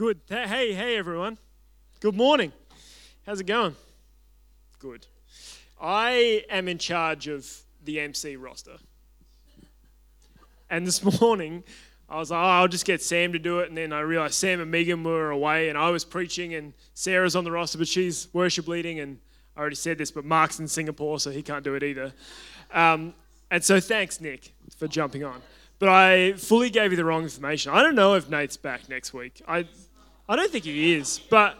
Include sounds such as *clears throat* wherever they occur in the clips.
Good. Hey, hey, everyone. Good morning. How's it going? Good. I am in charge of the MC roster. And this *laughs* morning, I was like, oh, I'll just get Sam to do it. And then I realized Sam and Megan were away, and I was preaching, and Sarah's on the roster, but she's worship leading. And I already said this, but Mark's in Singapore, so he can't do it either. Um, and so thanks, Nick, for jumping on. But I fully gave you the wrong information. I don't know if Nate's back next week. I I don't think he is, but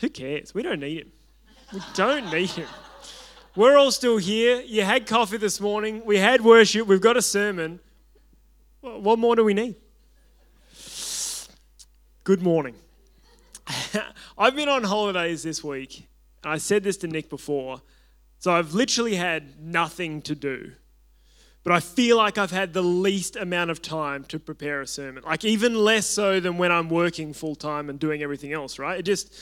who cares? We don't need him. We don't need him. We're all still here. You had coffee this morning. We had worship. We've got a sermon. What more do we need? Good morning. *laughs* I've been on holidays this week, and I said this to Nick before. So I've literally had nothing to do but I feel like I've had the least amount of time to prepare a sermon. Like, even less so than when I'm working full time and doing everything else, right? It just,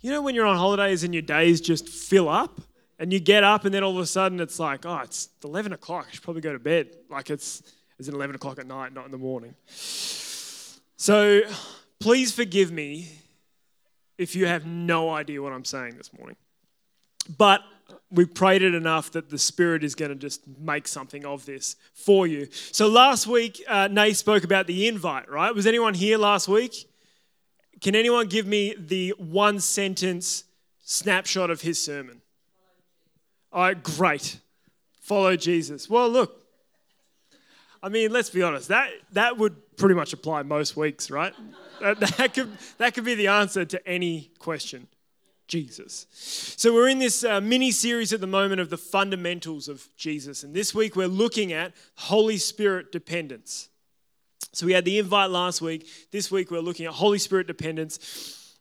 you know, when you're on holidays and your days just fill up and you get up and then all of a sudden it's like, oh, it's 11 o'clock. I should probably go to bed. Like, it's, it's 11 o'clock at night, not in the morning. So, please forgive me if you have no idea what I'm saying this morning. But we've prayed it enough that the Spirit is going to just make something of this for you. So last week, uh, Nate spoke about the invite, right? Was anyone here last week? Can anyone give me the one sentence snapshot of his sermon? All right, great. Follow Jesus. Well, look, I mean, let's be honest, that, that would pretty much apply most weeks, right? *laughs* That, that, could, that could be the answer to any question. Jesus. So, we're in this uh, mini series at the moment of the fundamentals of Jesus. And this week we're looking at Holy Spirit dependence. So, we had the invite last week. This week we're looking at Holy Spirit dependence.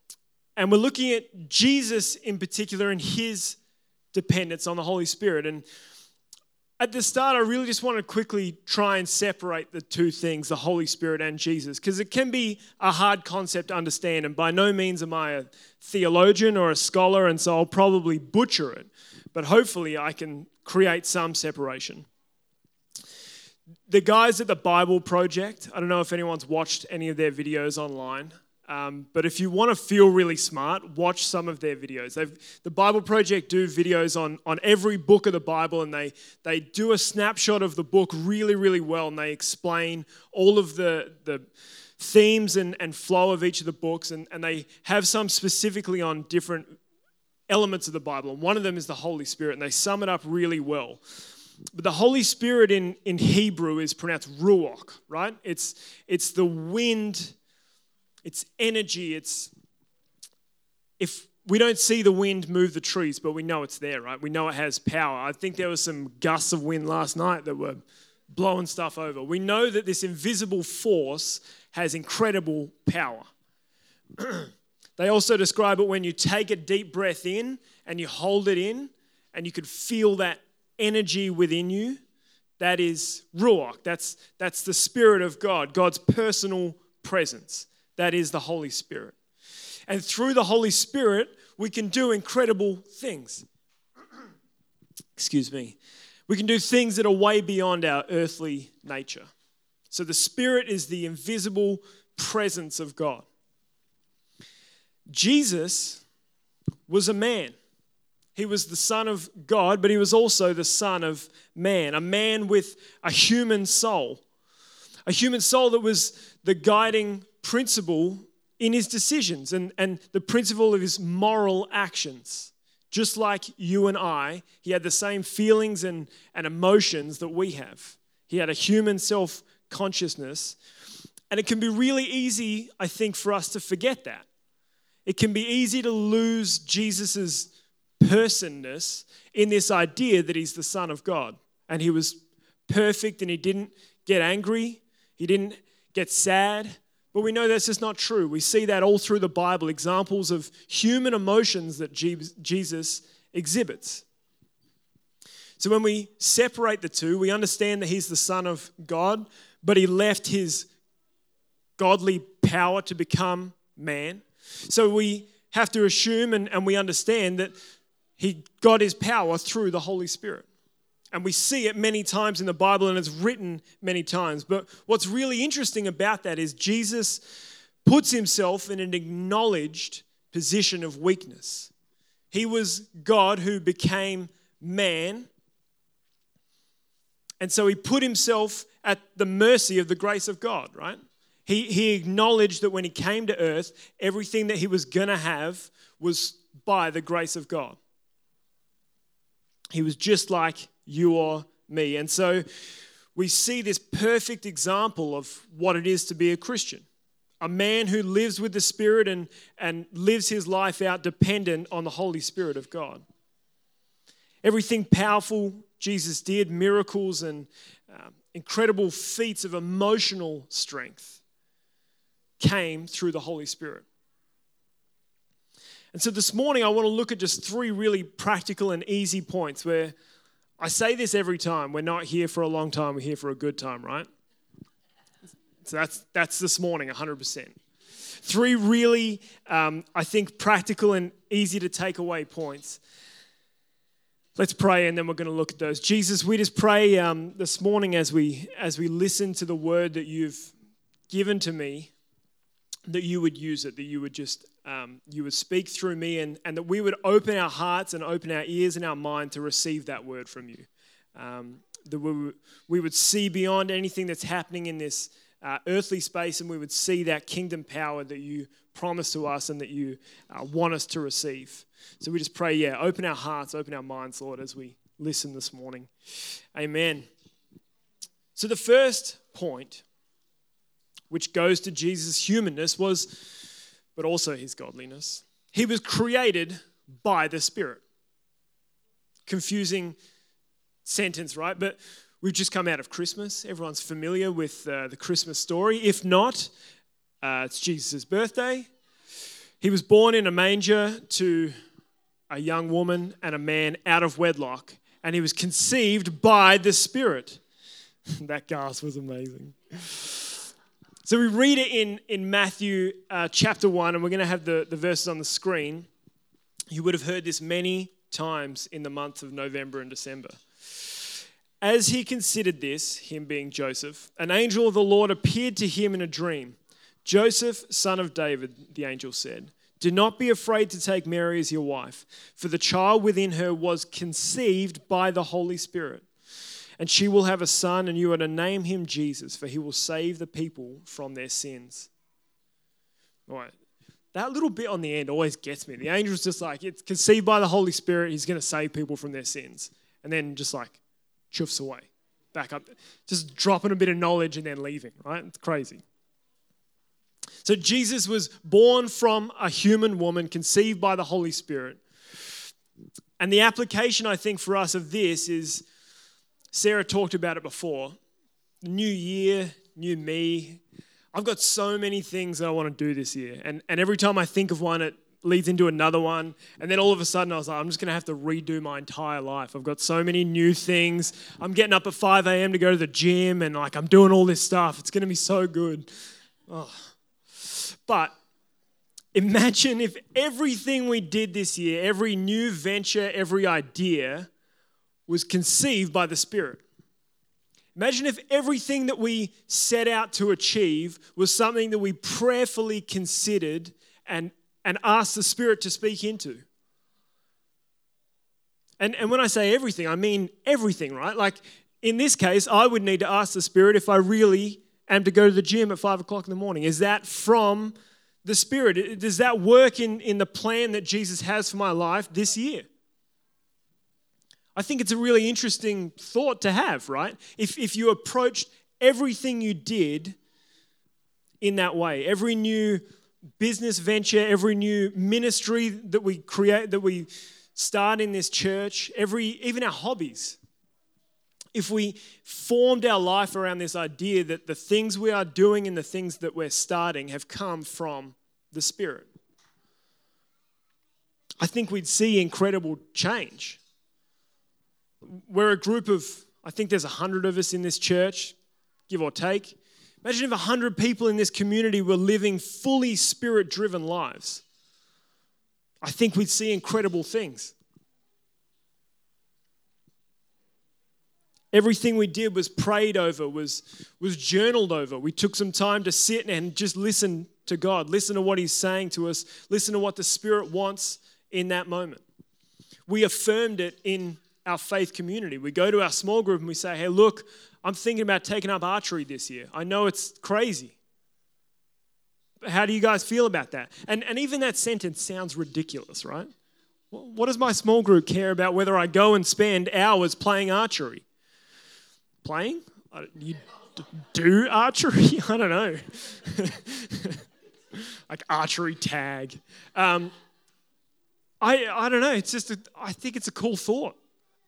And we're looking at Jesus in particular and his dependence on the Holy Spirit. And at the start, I really just want to quickly try and separate the two things, the Holy Spirit and Jesus, because it can be a hard concept to understand. And by no means am I a theologian or a scholar, and so I'll probably butcher it. But hopefully, I can create some separation. The guys at the Bible Project, I don't know if anyone's watched any of their videos online. Um, but if you want to feel really smart, watch some of their videos. They've, the Bible Project do videos on, on every book of the Bible, and they, they do a snapshot of the book really, really well, and they explain all of the, the themes and, and flow of each of the books, and, and they have some specifically on different elements of the Bible. And one of them is the Holy Spirit, and they sum it up really well. But the Holy Spirit in, in Hebrew is pronounced ruach, right? It's, it's the wind it's energy, it's if we don't see the wind move the trees, but we know it's there, right? We know it has power. I think there was some gusts of wind last night that were blowing stuff over. We know that this invisible force has incredible power. *clears throat* they also describe it when you take a deep breath in and you hold it in and you could feel that energy within you. That is Ruach. That's, that's the Spirit of God, God's personal presence. That is the Holy Spirit. And through the Holy Spirit, we can do incredible things. *clears throat* Excuse me. We can do things that are way beyond our earthly nature. So the Spirit is the invisible presence of God. Jesus was a man. He was the Son of God, but he was also the Son of man, a man with a human soul. A human soul that was the guiding principle in his decisions and, and the principle of his moral actions. Just like you and I, he had the same feelings and, and emotions that we have. He had a human self consciousness. And it can be really easy, I think, for us to forget that. It can be easy to lose Jesus' personness in this idea that he's the Son of God. And he was perfect and he didn't get angry, he didn't get sad, but we know that's just not true. We see that all through the Bible, examples of human emotions that Jesus exhibits. So when we separate the two, we understand that he's the Son of God, but he left his godly power to become man. So we have to assume and, and we understand that he got his power through the Holy Spirit. And we see it many times in the Bible and it's written many times. But what's really interesting about that is Jesus puts himself in an acknowledged position of weakness. He was God who became man. And so he put himself at the mercy of the grace of God, right? He, he acknowledged that when he came to earth, everything that he was going to have was by the grace of God. He was just like you or me. And so we see this perfect example of what it is to be a Christian a man who lives with the Spirit and, and lives his life out dependent on the Holy Spirit of God. Everything powerful Jesus did, miracles and um, incredible feats of emotional strength, came through the Holy Spirit. And so this morning, I want to look at just three really practical and easy points where I say this every time. We're not here for a long time, we're here for a good time, right? So that's, that's this morning, 100%. Three really, um, I think, practical and easy to take away points. Let's pray and then we're going to look at those. Jesus, we just pray um, this morning as we, as we listen to the word that you've given to me, that you would use it, that you would just um, you would speak through me, and, and that we would open our hearts and open our ears and our mind to receive that word from you. Um, that we, we would see beyond anything that's happening in this uh, earthly space, and we would see that kingdom power that you promise to us and that you uh, want us to receive. So we just pray, yeah, open our hearts, open our minds, Lord, as we listen this morning. Amen. So the first point, which goes to Jesus' humanness, was, but also his godliness. He was created by the Spirit. Confusing sentence, right? But We've just come out of Christmas. Everyone's familiar with uh, the Christmas story. If not, uh, it's Jesus' birthday. He was born in a manger to a young woman and a man out of wedlock, and he was conceived by the Spirit. *laughs* that gasp was amazing. So we read it in, in Matthew uh, chapter 1, and we're going to have the, the verses on the screen. You would have heard this many times in the months of November and December. As he considered this, him being Joseph, an angel of the Lord appeared to him in a dream. Joseph, son of David, the angel said, Do not be afraid to take Mary as your wife, for the child within her was conceived by the Holy Spirit. And she will have a son, and you are to name him Jesus, for he will save the people from their sins. All right. That little bit on the end always gets me. The angel's just like, it's conceived by the Holy Spirit, he's going to save people from their sins. And then just like, chuffs away, back up, just dropping a bit of knowledge and then leaving, right? It's crazy. So Jesus was born from a human woman, conceived by the Holy Spirit. And the application, I think, for us of this is Sarah talked about it before. New year, new me. I've got so many things that I want to do this year. And, and every time I think of one, it leads into another one. And then all of a sudden, I was like, I'm just going to have to redo my entire life. I've got so many new things. I'm getting up at 5 a.m. to go to the gym, and like I'm doing all this stuff. It's going to be so good. Oh. But imagine if everything we did this year, every new venture, every idea, was conceived by the Spirit. Imagine if everything that we set out to achieve was something that we prayerfully considered and and ask the Spirit to speak into. And, and when I say everything, I mean everything, right? Like in this case, I would need to ask the Spirit if I really am to go to the gym at five o'clock in the morning. Is that from the Spirit? Does that work in, in the plan that Jesus has for my life this year? I think it's a really interesting thought to have, right? If, if you approached everything you did in that way, every new business venture, every new ministry that we create, that we start in this church, every even our hobbies. If we formed our life around this idea that the things we are doing and the things that we're starting have come from the Spirit, I think we'd see incredible change. We're a group of, I think there's a hundred of us in this church, give or take. Imagine if 100 people in this community were living fully spirit driven lives. I think we'd see incredible things. Everything we did was prayed over, was, was journaled over. We took some time to sit and just listen to God, listen to what He's saying to us, listen to what the Spirit wants in that moment. We affirmed it in our faith community. We go to our small group and we say, hey, look, I'm thinking about taking up archery this year. I know it's crazy. How do you guys feel about that? And, and even that sentence sounds ridiculous, right? What does my small group care about whether I go and spend hours playing archery? Playing? You do archery? *laughs* I don't know. *laughs* like archery tag. Um, I, I don't know. It's just, a, I think it's a cool thought.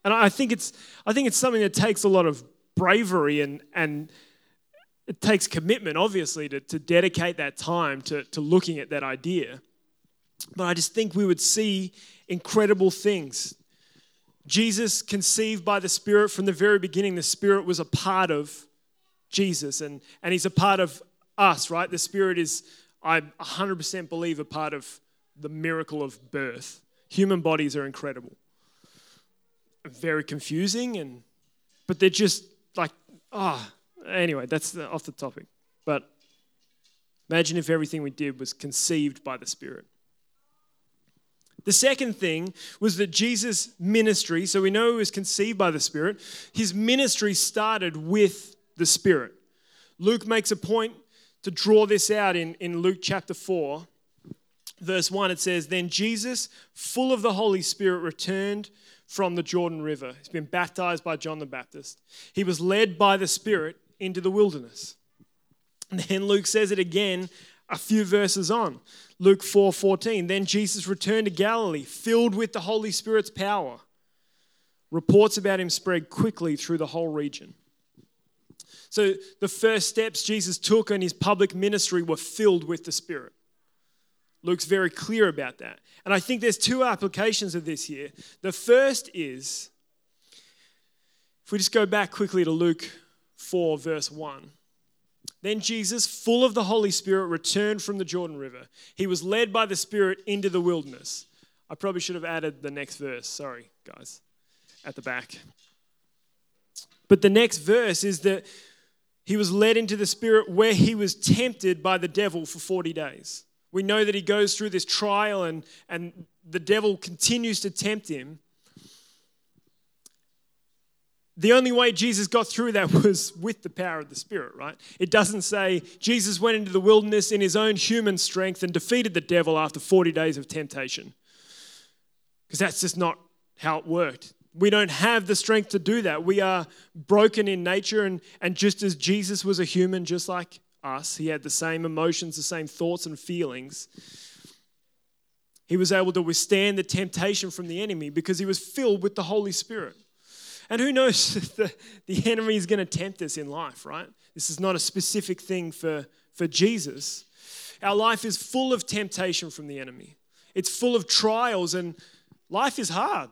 And I think it's, I think it's something that takes a lot of bravery and, and it takes commitment, obviously, to, to dedicate that time to, to looking at that idea. But I just think we would see incredible things. Jesus, conceived by the Spirit from the very beginning, the Spirit was a part of Jesus and, and He's a part of us, right? The Spirit is, I 100% believe, a part of the miracle of birth. Human bodies are incredible. Very confusing, and but they're just like, ah, oh. anyway, that's off the topic. But imagine if everything we did was conceived by the Spirit. The second thing was that Jesus' ministry, so we know he was conceived by the Spirit, his ministry started with the Spirit. Luke makes a point to draw this out in, in Luke chapter 4 verse 1, it says, Then Jesus, full of the Holy Spirit, returned from the Jordan River. He's been baptized by John the Baptist. He was led by the Spirit into the wilderness. And then Luke says it again a few verses on. Luke 4 14. Then Jesus returned to Galilee, filled with the Holy Spirit's power. Reports about him spread quickly through the whole region. So, the first steps Jesus took in his public ministry were filled with the Spirit. Luke's very clear about that. And I think there's two applications of this here. The first is, if we just go back quickly to Luke 4, verse 1. Then Jesus, full of the Holy Spirit, returned from the Jordan River. He was led by the Spirit into the wilderness. I probably should have added the next verse. Sorry, guys, at the back. But the next verse is that he was led into the Spirit where he was tempted by the devil for 40 days. We know that he goes through this trial and, and the devil continues to tempt him. The only way Jesus got through that *laughs* was with the power of the Spirit, right? It doesn't say Jesus went into the wilderness in his own human strength and defeated the devil after 40 days of temptation. Because that's just not how it worked. We don't have the strength to do that. We are broken in nature, and, and just as Jesus was a human, just like us. He had the same emotions, the same thoughts and feelings. He was able to withstand the temptation from the enemy because he was filled with the Holy Spirit. And who knows *laughs* the, the enemy is going to tempt us in life, right? This is not a specific thing for, for Jesus. Our life is full of temptation from the enemy, it's full of trials, and life is hard.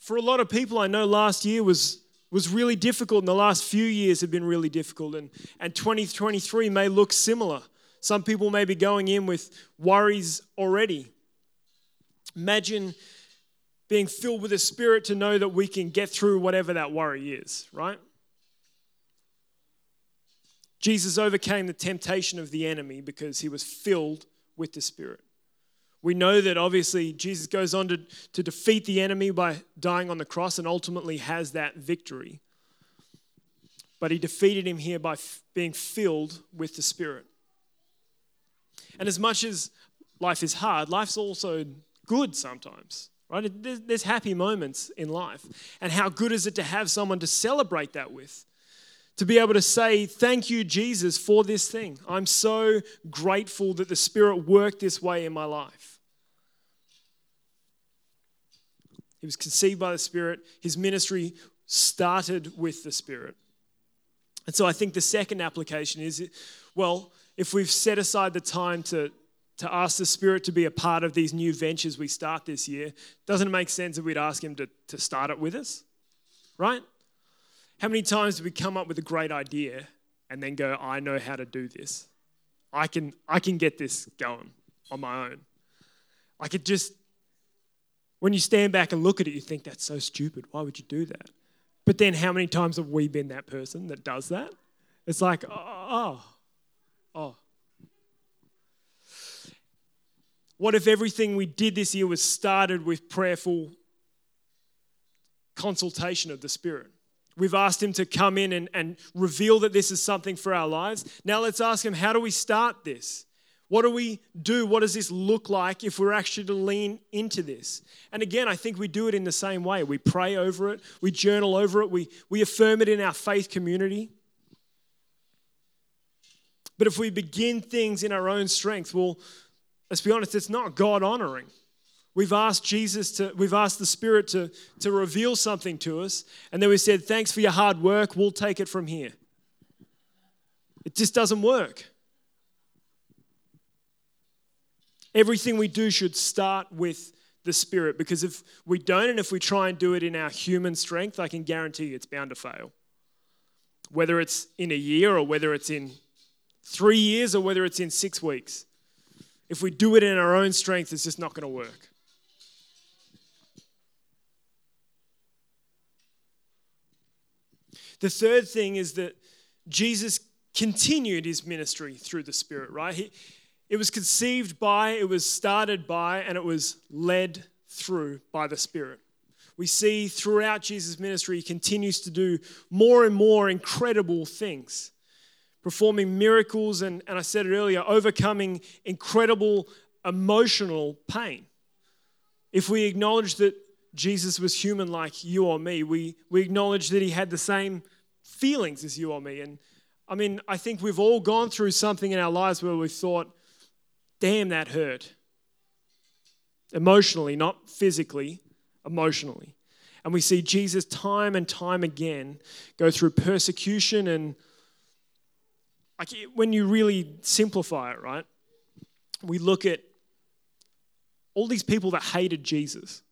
For a lot of people, I know last year was was really difficult and the last few years have been really difficult and, and 2023 may look similar. Some people may be going in with worries already. Imagine being filled with the spirit to know that we can get through whatever that worry is right? Jesus overcame the temptation of the enemy because he was filled with the spirit we know that obviously Jesus goes on to, to defeat the enemy by dying on the cross and ultimately has that victory. But he defeated him here by f- being filled with the Spirit. And as much as life is hard, life's also good sometimes, right? There's, there's happy moments in life. And how good is it to have someone to celebrate that with? To be able to say, Thank you, Jesus, for this thing. I'm so grateful that the Spirit worked this way in my life. He was conceived by the Spirit. His ministry started with the Spirit. And so I think the second application is well, if we've set aside the time to, to ask the Spirit to be a part of these new ventures we start this year, doesn't it make sense that we'd ask Him to, to start it with us? Right? How many times do we come up with a great idea and then go, I know how to do this? I can, I can get this going on my own. Like it just when you stand back and look at it, you think that's so stupid. Why would you do that? But then, how many times have we been that person that does that? It's like, oh, oh. oh. What if everything we did this year was started with prayerful consultation of the Spirit? We've asked Him to come in and, and reveal that this is something for our lives. Now let's ask Him, how do we start this? What do we do? What does this look like if we're actually to lean into this? And again, I think we do it in the same way. We pray over it, we journal over it, we, we affirm it in our faith community. But if we begin things in our own strength, well, let's be honest, it's not God honoring. We've asked Jesus to, we've asked the Spirit to, to reveal something to us, and then we said, Thanks for your hard work, we'll take it from here. It just doesn't work. Everything we do should start with the Spirit because if we don't and if we try and do it in our human strength, I can guarantee you it's bound to fail. Whether it's in a year or whether it's in three years or whether it's in six weeks. If we do it in our own strength, it's just not going to work. The third thing is that Jesus continued his ministry through the Spirit, right? He, it was conceived by, it was started by, and it was led through by the Spirit. We see throughout Jesus' ministry, he continues to do more and more incredible things, performing miracles, and, and I said it earlier, overcoming incredible emotional pain. If we acknowledge that Jesus was human like you or me, we, we acknowledge that he had the same feelings as you or me. And I mean, I think we've all gone through something in our lives where we thought, damn, that hurt. Emotionally, not physically, emotionally. And we see Jesus time and time again go through persecution and like when you really simplify it, right? We look at all these people that hated Jesus.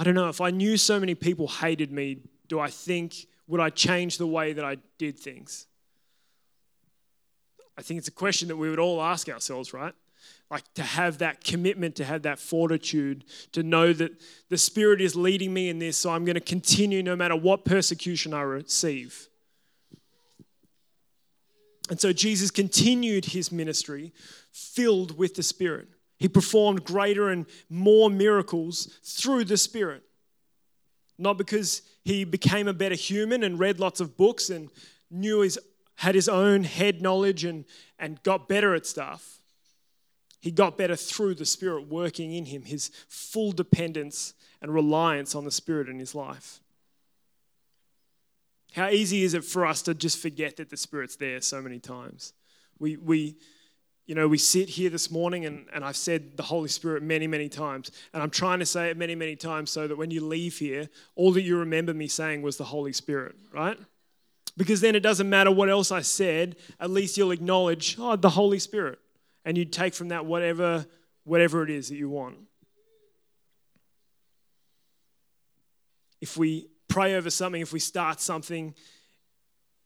I don't know, if I knew so many people hated me, do I think, would I change the way that I did things? I think it's a question that we would all ask ourselves, right? Like to have that commitment, to have that fortitude, to know that the Spirit is leading me in this, so I'm going to continue no matter what persecution I receive. And so Jesus continued his ministry filled with the Spirit. He performed greater and more miracles through the Spirit. Not because he became a better human and read lots of books and knew his had his own head knowledge and, and got better at stuff. He got better through the Spirit working in him, his full dependence and reliance on the Spirit in his life. How easy is it for us to just forget that the Spirit's there so many times? We, we, you know, we sit here this morning, and, and I've said the Holy Spirit many, many times, and I'm trying to say it many, many times so that when you leave here, all that you remember me saying was the Holy Spirit, right? Because then it doesn't matter what else I said, at least you'll acknowledge, oh, the Holy Spirit. And you'd take from that whatever, whatever it is that you want. If we pray over something, if we start something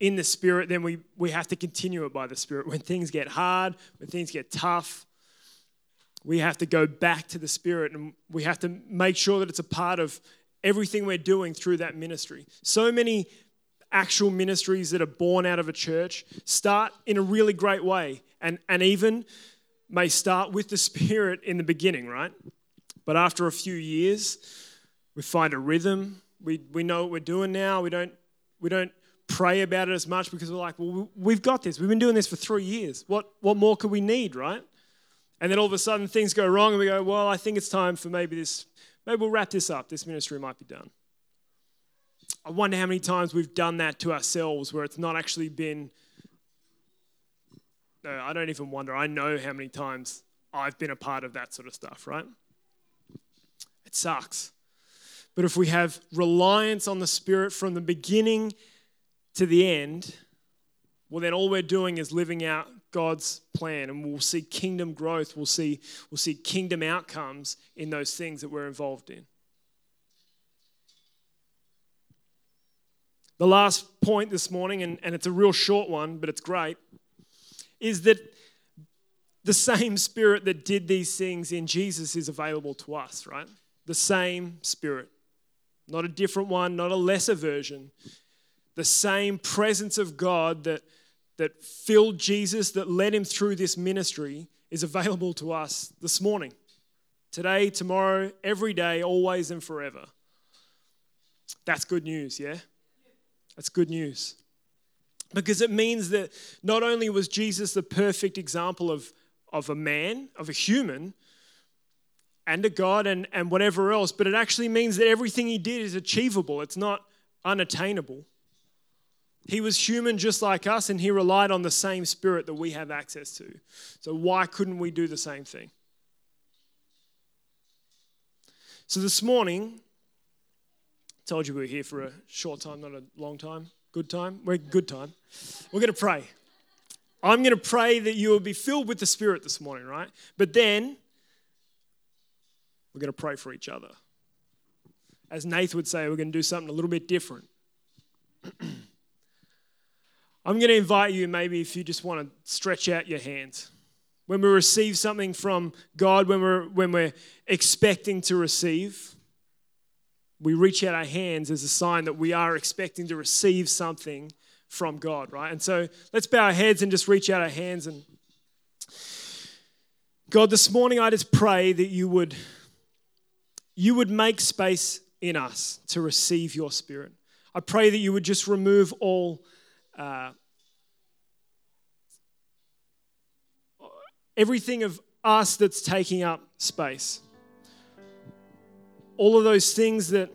in the Spirit, then we, we have to continue it by the Spirit. When things get hard, when things get tough, we have to go back to the Spirit and we have to make sure that it's a part of everything we're doing through that ministry. So many actual ministries that are born out of a church start in a really great way and, and even may start with the Spirit in the beginning, right? But after a few years, we find a rhythm. We, we know what we're doing now. We don't, we don't pray about it as much because we're like, well, we've got this. We've been doing this for three years. What, what more could we need, right? And then all of a sudden things go wrong and we go, well, I think it's time for maybe this, maybe we'll wrap this up. This ministry might be done. I wonder how many times we've done that to ourselves where it's not actually been. No, I don't even wonder. I know how many times I've been a part of that sort of stuff, right? It sucks. But if we have reliance on the Spirit from the beginning to the end, well, then all we're doing is living out God's plan, and we'll see kingdom growth. We'll see, we'll see kingdom outcomes in those things that we're involved in. The last point this morning, and, and it's a real short one, but it's great, is that the same spirit that did these things in Jesus is available to us, right? The same spirit. Not a different one, not a lesser version. The same presence of God that, that filled Jesus, that led him through this ministry, is available to us this morning. Today, tomorrow, every day, always and forever. That's good news, yeah? That's good news. Because it means that not only was Jesus the perfect example of, of a man, of a human, and a God and, and whatever else, but it actually means that everything he did is achievable. It's not unattainable. He was human just like us, and he relied on the same spirit that we have access to. So, why couldn't we do the same thing? So, this morning, I told you we were here for a short time, not a long time. Good time? We're good time. We're going to pray. I'm going to pray that you will be filled with the Spirit this morning, right? But then, we're going to pray for each other. As Nath would say, we're going to do something a little bit different. *clears throat* I'm going to invite you, maybe if you just want to stretch out your hands. When we receive something from God, when we're, when we're expecting to receive, we reach out our hands as a sign that we are expecting to receive something from God, right? And so let's bow our heads and just reach out our hands. And God, this morning I just pray that you would, you would make space in us to receive your spirit. I pray that you would just remove all uh, everything of us that's taking up space. All of those things that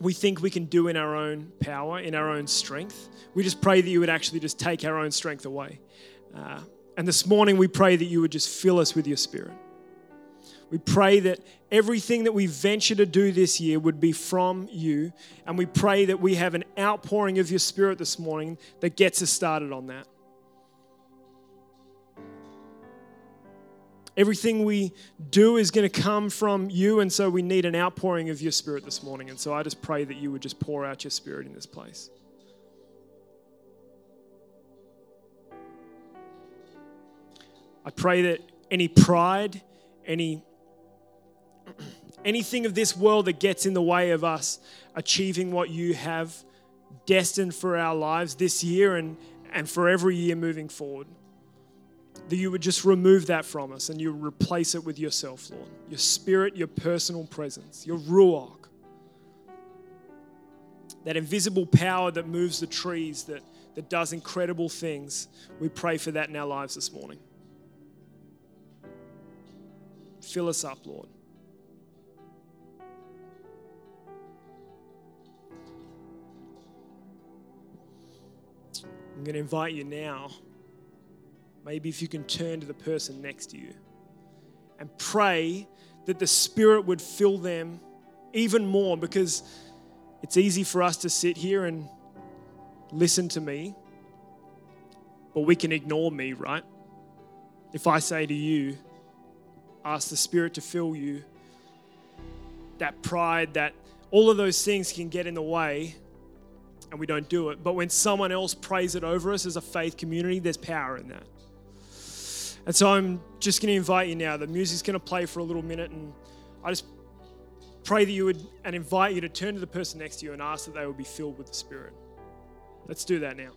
we think we can do in our own power, in our own strength. We just pray that you would actually just take our own strength away. Uh, and this morning, we pray that you would just fill us with your spirit. We pray that everything that we venture to do this year would be from you. And we pray that we have an outpouring of your spirit this morning that gets us started on that. Everything we do is going to come from you, and so we need an outpouring of your spirit this morning. And so I just pray that you would just pour out your spirit in this place. I pray that any pride, any *clears throat* anything of this world that gets in the way of us achieving what you have destined for our lives this year and, and for every year moving forward that you would just remove that from us and you replace it with yourself, Lord. Your spirit, your personal presence, your ruach. That invisible power that moves the trees, that, that does incredible things. We pray for that in our lives this morning. Fill us up, Lord. I'm going to invite you now Maybe if you can turn to the person next to you and pray that the Spirit would fill them even more because it's easy for us to sit here and listen to me, but we can ignore me, right? If I say to you, ask the Spirit to fill you, that pride, that all of those things can get in the way and we don't do it. But when someone else prays it over us as a faith community, there's power in that. And so I'm just going to invite you now. The music's going to play for a little minute, and I just pray that you would and invite you to turn to the person next to you and ask that they would be filled with the Spirit. Let's do that now.